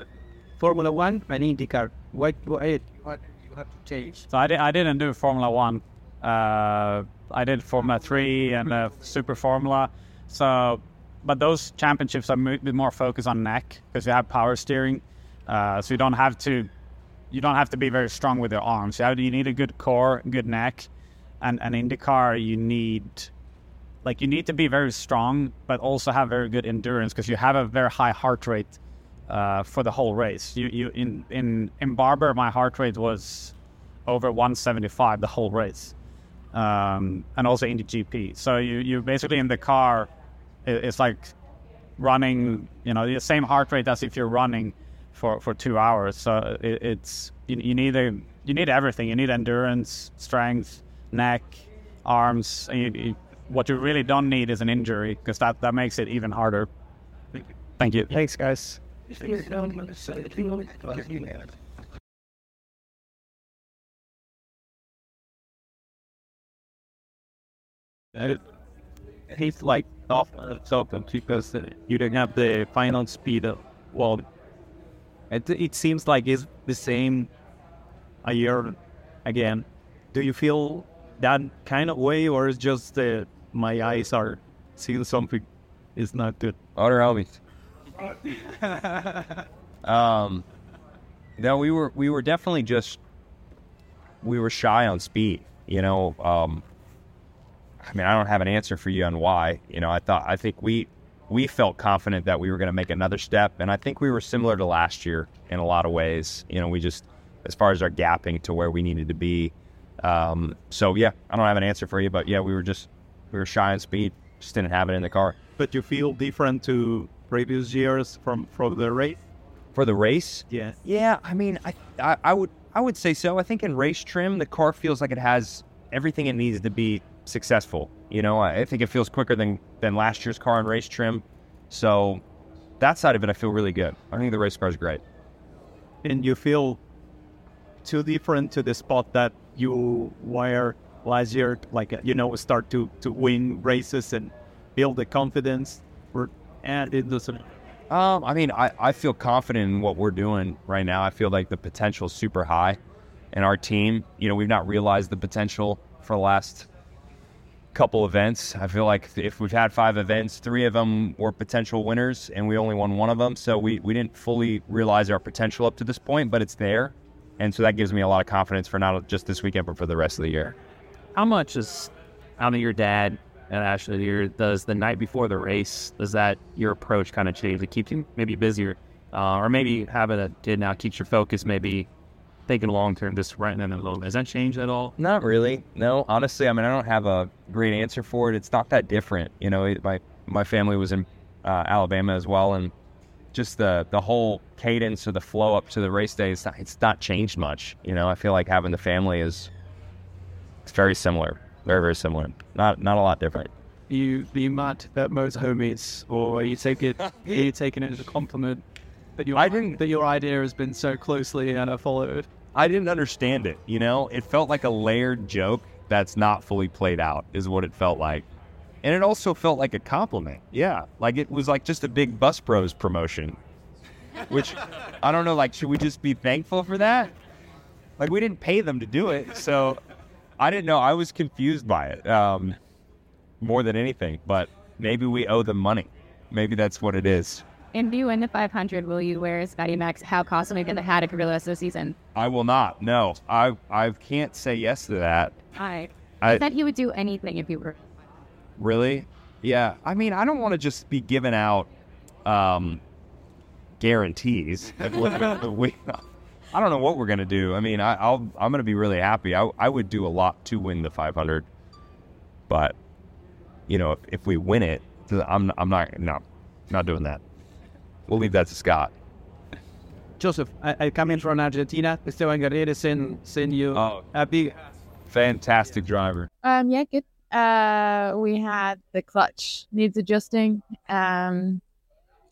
Formula One and IndyCar? What, what you have to change? So I, di- I didn't do Formula One. Uh, I did Formula Three and uh, Super Formula. So, but those championships are a bit more focused on neck because you have power steering. Uh, so you don't have to, you don't have to be very strong with your arms. You, have, you need a good core, good neck, and and IndyCar you need, like you need to be very strong, but also have very good endurance because you have a very high heart rate uh, for the whole race. You you in in in Barber, my heart rate was over 175 the whole race, um, and also in the GP. So you you basically in the car, it, it's like running. You know the same heart rate as if you're running for for two hours. So it, it's you, you need a you need everything. You need endurance, strength, neck, arms. You, you, what you really don't need is an injury because that that makes it even harder. Thank you. Thanks, guys. He's like off something because you don't have the final speed. Of, well, it, it seems like it's the same a year again. Do you feel that kind of way, or it's just uh, my eyes are seeing something is not good? Other homies. um, no, we were we were definitely just we were shy on speed. You know, um, I mean, I don't have an answer for you on why. You know, I thought I think we we felt confident that we were going to make another step, and I think we were similar to last year in a lot of ways. You know, we just as far as our gapping to where we needed to be. Um, so yeah, I don't have an answer for you, but yeah, we were just we were shy on speed, just didn't have it in the car. But you feel different to previous years from from the race? For the race, Yeah. Yeah, I mean, I, I I would I would say so. I think in race trim, the car feels like it has everything it needs to be successful. You know, I, I think it feels quicker than than last year's car in race trim. So that side of it, I feel really good. I think the race car is great. And you feel too different to the spot that you were last year, like you know, start to to win races and build the confidence. Or, and it doesn't. Um, I mean, I, I feel confident in what we're doing right now. I feel like the potential is super high. And our team, you know, we've not realized the potential for the last couple events. I feel like if we've had five events, three of them were potential winners and we only won one of them. So we, we didn't fully realize our potential up to this point, but it's there. And so that gives me a lot of confidence for not just this weekend, but for the rest of the year. How much is, I know your dad and Ashley here, does the night before the race, does that, your approach kind of change? It keeps you maybe busier, uh, or maybe having a did now keeps your focus maybe thinking long term, just writing in a little bit. Has that changed at all? Not really. No, honestly, I mean, I don't have a great answer for it. It's not that different. You know, my my family was in uh, Alabama as well, and just the the whole cadence or the flow up to the race day, it's not, it's not changed much. You know, I feel like having the family is it's very similar, very very similar. Not not a lot different. You be mad that motorhomies, or are you take it? are you taking it as a compliment that your I didn't- that your idea has been so closely uh, followed? I didn't understand it. You know, it felt like a layered joke that's not fully played out, is what it felt like. And it also felt like a compliment. Yeah. Like it was like just a big Bus Bros promotion, which I don't know. Like, should we just be thankful for that? Like, we didn't pay them to do it. So I didn't know. I was confused by it um, more than anything, but maybe we owe them money. Maybe that's what it is. If you win the 500, will you wear Scotty Max? How going to had it for the rest of the season? I will not. No, I I can't say yes to that. I, I- said he would do anything if you were. Really? Yeah. I mean, I don't want to just be giving out um, guarantees. we, I don't know what we're gonna do. I mean, I, I'll I'm gonna be really happy. I I would do a lot to win the 500, but you know, if, if we win it, I'm I'm not no not doing that. We'll leave that to Scott. Josef, I, I come in from Argentina. Esteban Guerrieri send send you Oh. a big Fantastic driver. Um, yeah, good. Uh, we had the clutch needs adjusting, um,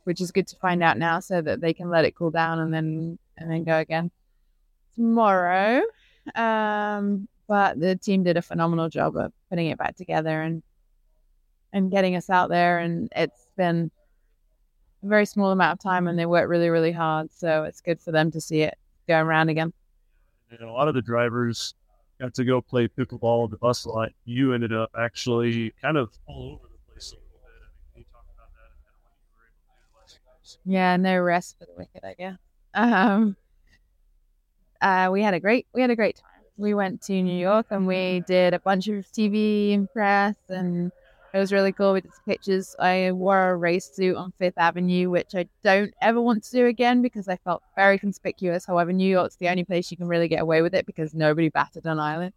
which is good to find out now, so that they can let it cool down and then and then go again tomorrow. Um, but the team did a phenomenal job of putting it back together and and getting us out there, and it's been a very small amount of time, and they worked really, really hard. So it's good for them to see it going around again. and a lot of the drivers got to go play pickleball on the bus line. You ended up actually kind of all over the place a little bit. I mean, can you talk about that and what you were able to do last? Yeah, no rest for the wicked, I guess. Um, uh, we had a great we had a great time. We went to New York and we did a bunch of TV and press, and it was really cool. We did pictures. I wore a race suit on Fifth Avenue, which I don't ever want to do again because I felt very conspicuous. However, New York's the only place you can really get away with it because nobody batted an island.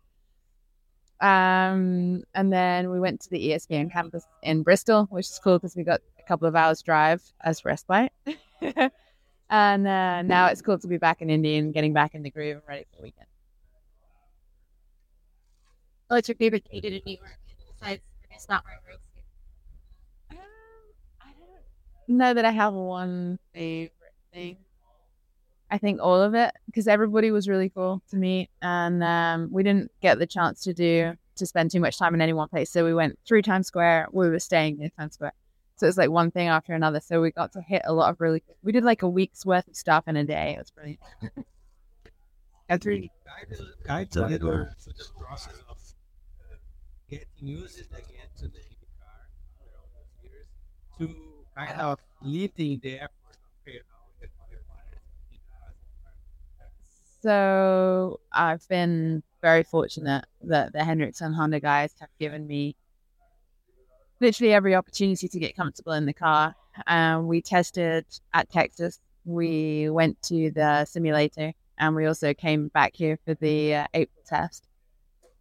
Um, and then we went to the ESPN campus in Bristol, which is cool because we got a couple of hours drive as respite. and uh, now it's cool to be back in India and getting back in the groove and ready for the weekend. What's your favorite do in New York? Besides, it's not wearing race suit. Know that I have one favorite thing. I think all of it because everybody was really cool to meet, and um, we didn't get the chance to do to spend too much time in any one place. So we went through Times Square. We were staying near Times Square, so it's like one thing after another. So we got to hit a lot of really. We did like a week's worth of stuff in a day. It was brilliant. Katherine, guide a little for the process of uh, getting used again to the car after all those years to kind of leading the effort of you know, the qualifiers. So I've been very fortunate that the Hendricks and Honda guys have given me literally every opportunity to get comfortable in the car. Um, we tested at Texas. We went to the simulator, and we also came back here for the uh, April test.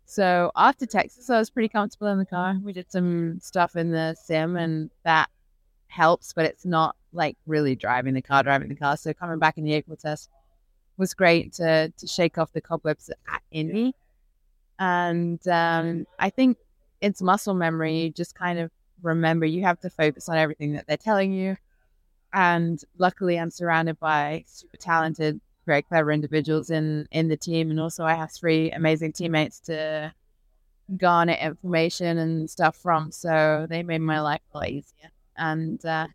So after Texas, I was pretty comfortable in the car. We did some stuff in the sim, and that helps, but it's not like really driving the car, driving the car. So coming back in the April test was great to to shake off the cobwebs in me, And um, I think it's muscle memory. You just kind of remember you have to focus on everything that they're telling you. And luckily, I'm surrounded by super talented, very clever individuals in in the team, and also I have three amazing teammates to garner information and stuff from. So they made my life a lot easier. And uh,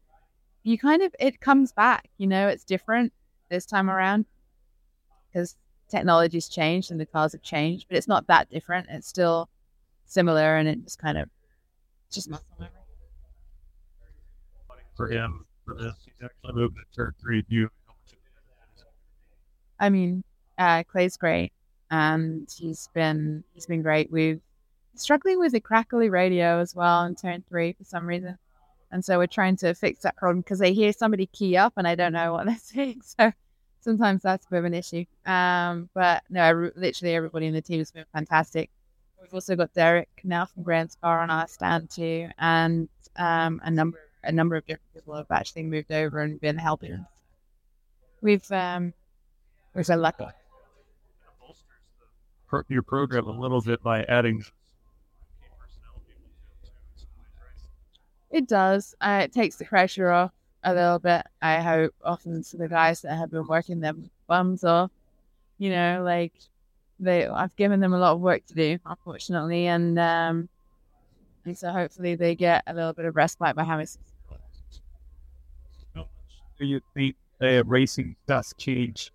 you kind of it comes back. You know, it's different this time around because technology's changed and the cars have changed, but it's not that different. It's still similar, and it just kind of just muscle memory. For him, for this, he's actually moved to turn three. You I mean, uh, Clay's great, and he's been he's been great. We've struggling with the crackly radio as well in turn three for some reason, and so we're trying to fix that problem because I hear somebody key up and I don't know what they're saying. So sometimes that's a bit of an issue. Um, but no, every, literally everybody in the team has been fantastic. We've also got Derek now from Grand Spa on our stand too, and um, a number a number of different people have actually moved over and been helping. We've um, we've been lucky. Pro- your program a little bit by adding It does. Uh, it takes the pressure off a little bit. I hope often to the guys that have been working their bums off. You know, like they, I've given them a lot of work to do, unfortunately, and um, and so hopefully they get a little bit of respite by having. some Do you think uh, racing does change?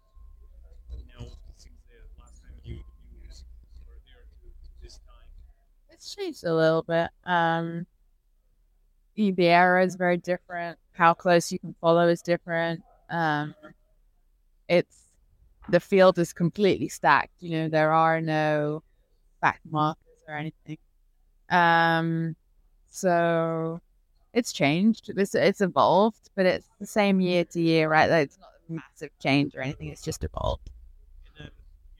It's changed a little bit. Um, the era is very different. How close you can follow is different. Um, it's the field is completely stacked. You know, there are no back markers or anything. Um, so it's changed. It's it's evolved, but it's the same year to year, right? Like, it's not a massive change or anything. It's just evolved.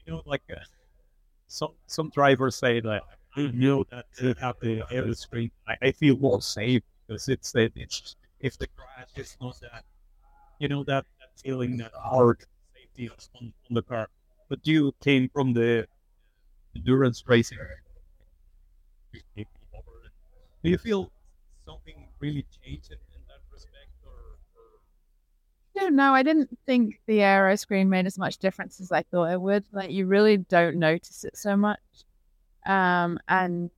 You know, like uh, some some drivers say that I mm-hmm. know that to have the aero screen, I, I feel more safe because it's that it's if the crash is not that you know that, that feeling that hard safety on, on the car. But you came from the endurance racing. Do you feel something really changed in, in that respect, or, No, no, I didn't think the aero screen made as much difference as I thought it would. Like you really don't notice it so much. Um, and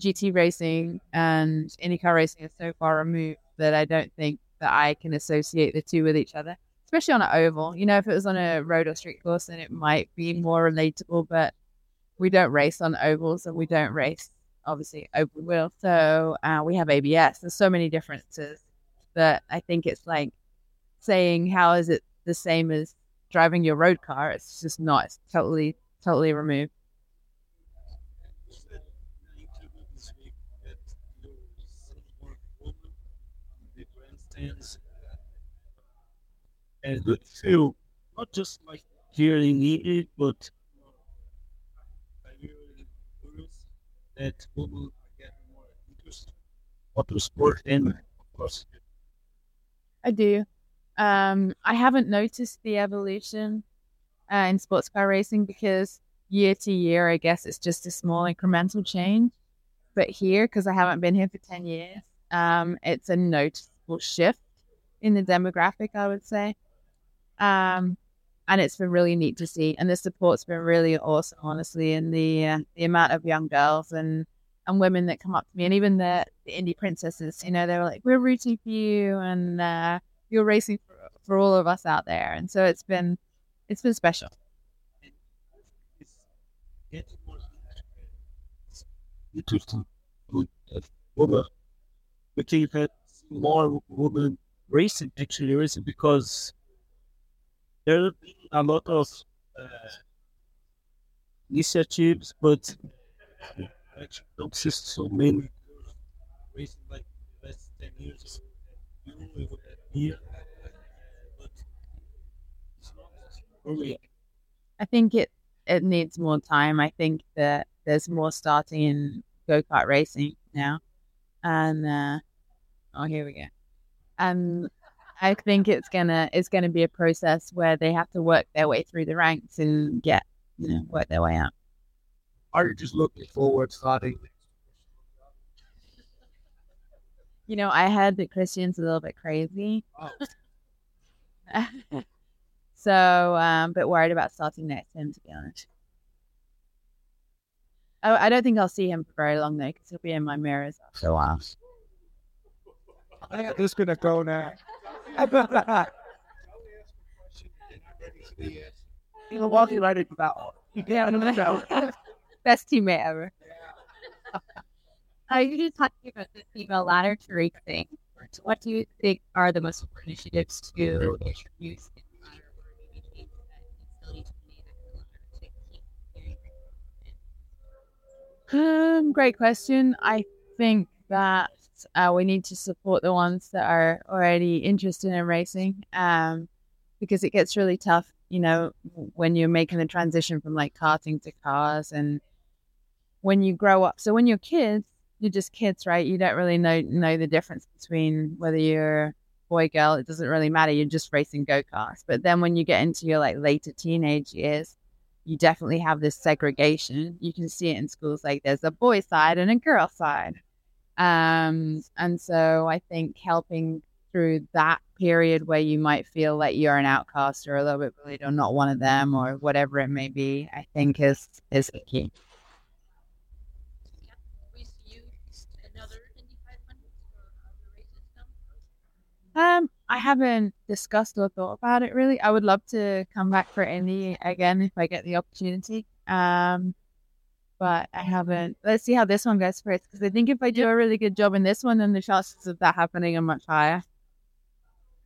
GT racing and IndyCar racing is so far removed that I don't think that I can associate the two with each other, especially on an oval. You know, if it was on a road or street course, then it might be more relatable, but we don't race on ovals and we don't race, obviously, open wheel. So uh, we have ABS. There's so many differences that I think it's like saying, how is it the same as driving your road car? It's just not. It's totally, totally removed. And feel not just like hearing it, but that women get more interested in sport and of course I do. Um, I haven't noticed the evolution uh, in sports car racing because year to year, I guess it's just a small incremental change. But here, because I haven't been here for 10 years, um, it's a noticeable shift in the demographic, I would say. Um, and it's been really neat to see. And the support's been really awesome, honestly. And the uh, the amount of young girls and, and women that come up to me, and even the, the Indy princesses, you know, they were like, "We're rooting for you, and uh, you're racing for, for all of us out there." And so it's been it's been special. Interesting women. We can have more women racing actually racing because there have been a lot of uh, initiatives, but actually don't see so many racing like the last ten years. But not really I think it it needs more time. I think that there's more starting in go kart racing now, and uh, oh, here we go. And I think it's gonna it's gonna be a process where they have to work their way through the ranks and get you know work their way out. Are you just looking forward to starting? You know, I heard that Christian's a little bit crazy. so um, a bit worried about starting next to him, to be honest. Oh, I don't think I'll see him for very long though, because he'll be in my mirrors So a. I'm just gonna go now. You know, walking right into that one. Yeah, best teammate ever. Uh, you just talking about the female ladder to racing. What do you think are the most important initiatives to introduce in the ladder or maybe change that facility to be Um, great question. I think that uh, we need to support the ones that are already interested in racing, um, because it gets really tough, you know, when you're making the transition from like karting to cars, and when you grow up. So when you're kids, you're just kids, right? You don't really know know the difference between whether you're boy girl. It doesn't really matter. You're just racing go karts. But then when you get into your like later teenage years, you definitely have this segregation. You can see it in schools. Like there's a boy side and a girl side. Um, and so I think helping through that period where you might feel like you're an outcast or a little bit bullied or not one of them or whatever it may be, I think is is key. Um, I haven't discussed or thought about it really. I would love to come back for Indy again if I get the opportunity. Um, but I haven't. Let's see how this one goes first because I think if I do a really good job in this one, then the chances of that happening are much higher.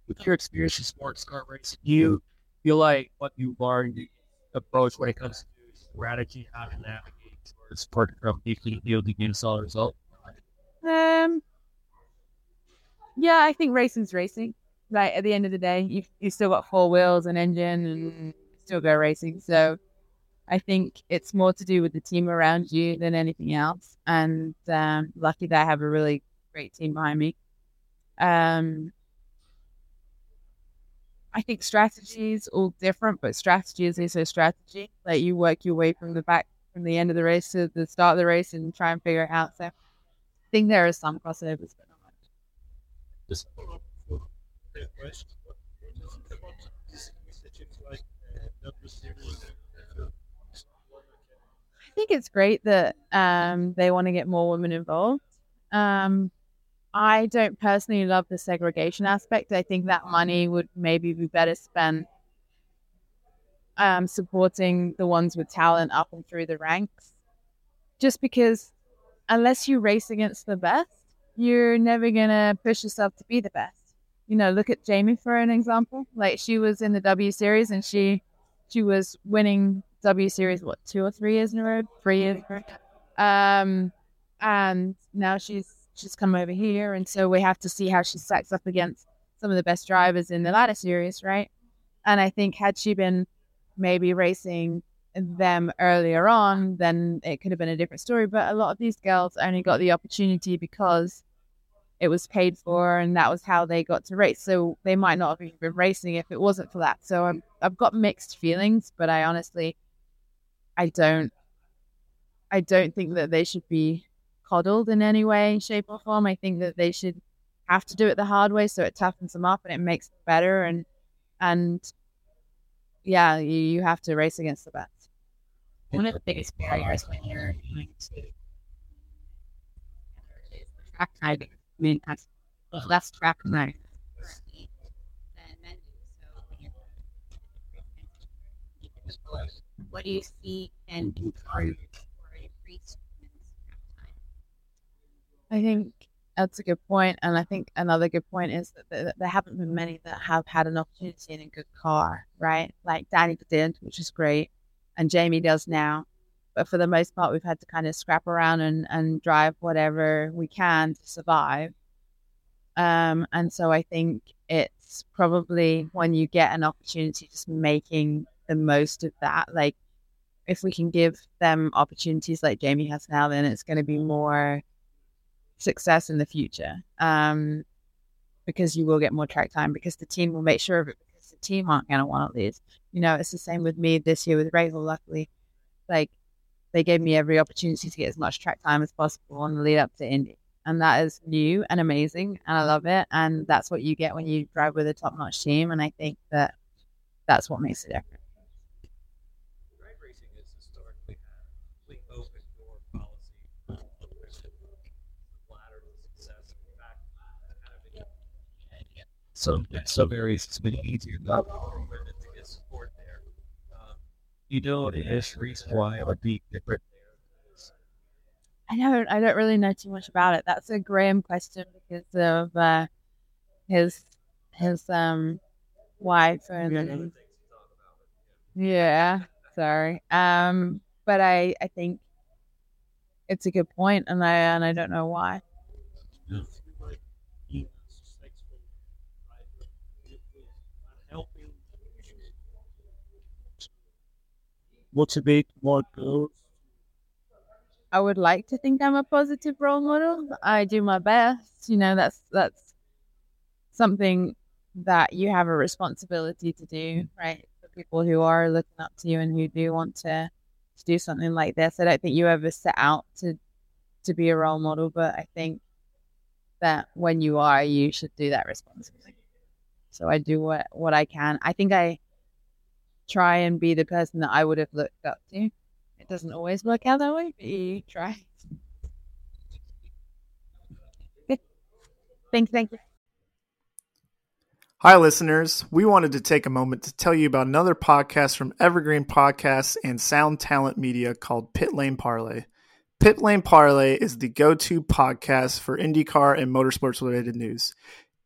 With your experience in sports car racing, do you feel like what you learned approach when it comes to strategy, how to navigate towards part of equally deal to get a solid result? Um, yeah, I think racing's racing. Like at the end of the day, you you still got four wheels, and engine, and still go racing. So I think it's more to do with the team around you than anything else. And um, lucky that I have a really great team behind me. Um, I think strategy is all different, but strategy is also strategy. Like you work your way from the back, from the end of the race to the start of the race, and try and figure it out. So I think there are some crossovers, but not much. Just I think it's great that um, they want to get more women involved. Um, I don't personally love the segregation aspect. I think that money would maybe be better spent um, supporting the ones with talent up and through the ranks. Just because, unless you race against the best, you're never going to push yourself to be the best. You know, look at Jamie for an example. Like, she was in the W Series and she she was winning W Series what two or three years in a row, three years. Um, and now she's she's come over here, and so we have to see how she stacks up against some of the best drivers in the ladder series, right? And I think had she been maybe racing them earlier on, then it could have been a different story. But a lot of these girls only got the opportunity because it was paid mm-hmm. for and that was how they got to race. So they might not have even been racing if it wasn't for that. So i I've got mixed feelings, but I honestly, I don't, I don't think that they should be coddled in any way, shape, or form. I think that they should have to do it the hard way so it toughens them up and it makes them better. And, and yeah, you, you have to race against the best. One of the biggest barriers when you're trying to track driving I mean, that's less track than men what do you see and improve or increase I think that's a good point, and I think another good point is that there, there haven't been many that have had an opportunity in a good car, right? Like Danny did, which is great, and Jamie does now. But for the most part, we've had to kind of scrap around and, and drive whatever we can to survive. Um, and so I think it's probably when you get an opportunity, just making the most of that. Like, if we can give them opportunities like Jamie has now, then it's going to be more success in the future. Um, because you will get more track time because the team will make sure of it because the team aren't going to want to lose. You know, it's the same with me this year with Rahal. Luckily, like they gave me every opportunity to get as much track time as possible on the lead up to Indy. And that is new and amazing. And I love it. And that's what you get when you drive with a top notch team. And I think that that's what makes it different. So it's so very it's been easier not for women to get support there. Um, you know, there's reason why it would be different I don't I don't really know too much about it. That's a Graham question because of uh, his his um wife and yeah, sorry. Um, but I I think it's a good point, and I and I don't know why. Motivate more girls I would like to think I'm a positive role model. I do my best. You know, that's that's something that you have a responsibility to do, right? For people who are looking up to you and who do want to, to do something like this. I don't think you ever set out to to be a role model, but I think that when you are, you should do that responsibly. So I do what what I can. I think I try and be the person that I would have looked up to It doesn't always work out that way, but you try. Thank you. Thank you. Hi, listeners. We wanted to take a moment to tell you about another podcast from Evergreen Podcasts and Sound Talent Media called Pit Lane Parlay. Pit Lane Parlay is the go to podcast for IndyCar and motorsports related news.